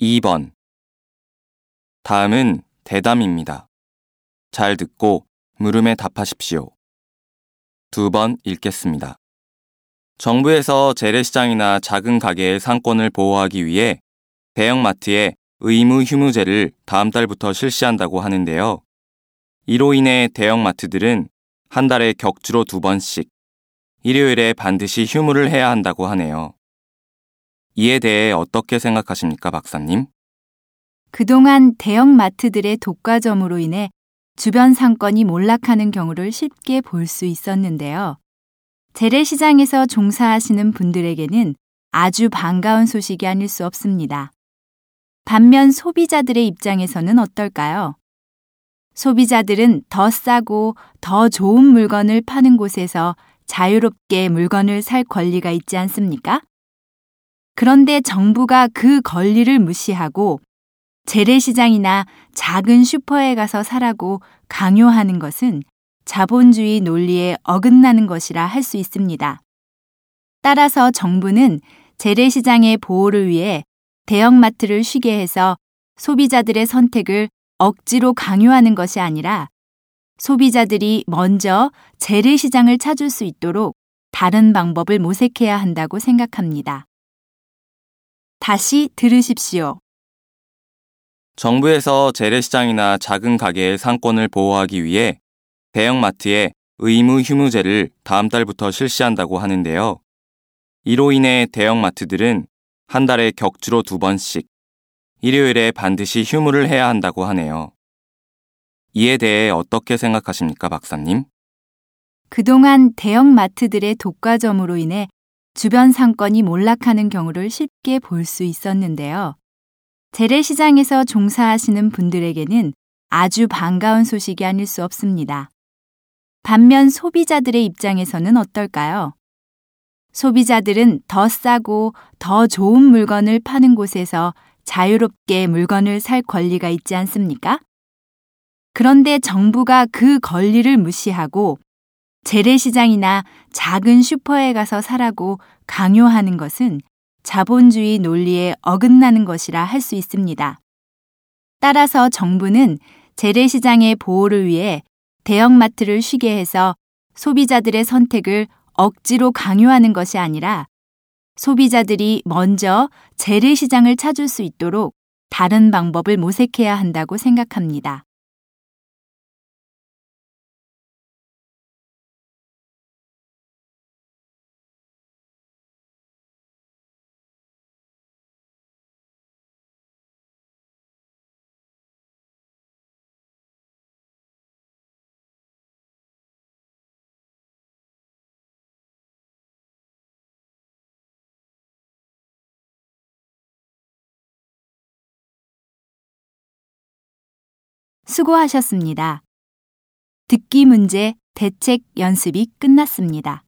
2번. 다음은 대담입니다. 잘 듣고 물음에 답하십시오. 두 번 읽겠습니다. 정부에서 재래시장이나 작은 가게의 상권을 보호하기 위해 대형마트에 의무 휴무제를 다음 달부터 실시한다고 하는데요. 이로 인해 대형마트들은 한 달에 격주로 두 번씩 일요일에 반드시 휴무를 해야 한다고 하네요. 이에 대해 어떻게 생각하십니까, 박사님? 그동안 대형 마트들의 독과점으로 인해 주변 상권이 몰락하는 경우를 쉽게 볼 수 있었는데요. 재래시장에서 종사하시는 분들에게는 아주 반가운 소식이 아닐 수 없습니다. 반면 소비자들의 입장에서는 어떨까요? 소비자들은 더 싸고 더 좋은 물건을 파는 곳에서 자유롭게 물건을 살 권리가 있지 않습니까? 그런데 정부가 그 권리를 무시하고 재래시장이나 작은 슈퍼에 가서 사라고 강요하는 것은 자본주의 논리에 어긋나는 것이라 할 수 있습니다. 따라서 정부는 재래시장의 보호를 위해 대형마트를 쉬게 해서 소비자들의 선택을 억지로 강요하는 것이 아니라 소비자들이 먼저 재래시장을 찾을 수 있도록 다른 방법을 모색해야 한다고 생각합니다. 다시 들으십시오. 정부에서 재래시장이나 작은 가게의 상권을 보호하기 위해 대형마트에 의무 휴무제를 다음 달부터 실시한다고 하는데요. 이로 인해 대형마트들은 한 달에 격주로 두 번씩 일요일에 반드시 휴무를 해야 한다고 하네요. 이에 대해 어떻게 생각하십니까, 박사님? 그동안 대형 마트들의 독과점으로 인해 주변 상권이 몰락하는 경우를 쉽게 볼 수 있었는데요. 재래시장에서 종사하시는 분들에게는 아주 반가운 소식이 아닐 수 없습니다. 반면 소비자들의 입장에서는 어떨까요? 소비자들은 더 싸고 더 좋은 물건을 파는 곳에서 자유롭게 물건을 살 권리가 있지 않습니까? 그런데 정부가 그 권리를 무시하고 재래시장이나 작은 슈퍼에 가서 사라고 강요하는 것은 자본주의 논리에 어긋나는 것이라 할 수 있습니다. 따라서 정부는 재래시장의 보호를 위해 대형마트를 쉬게 해서 소비자들의 선택을 억지로 강요하는 것이 아니라 소비자들이 먼저 재래시장을 찾을 수 있도록 다른 방법을 모색해야 한다고 생각합니다. 수고하셨습니다. 듣기 문제 대책 연습이 끝났습니다.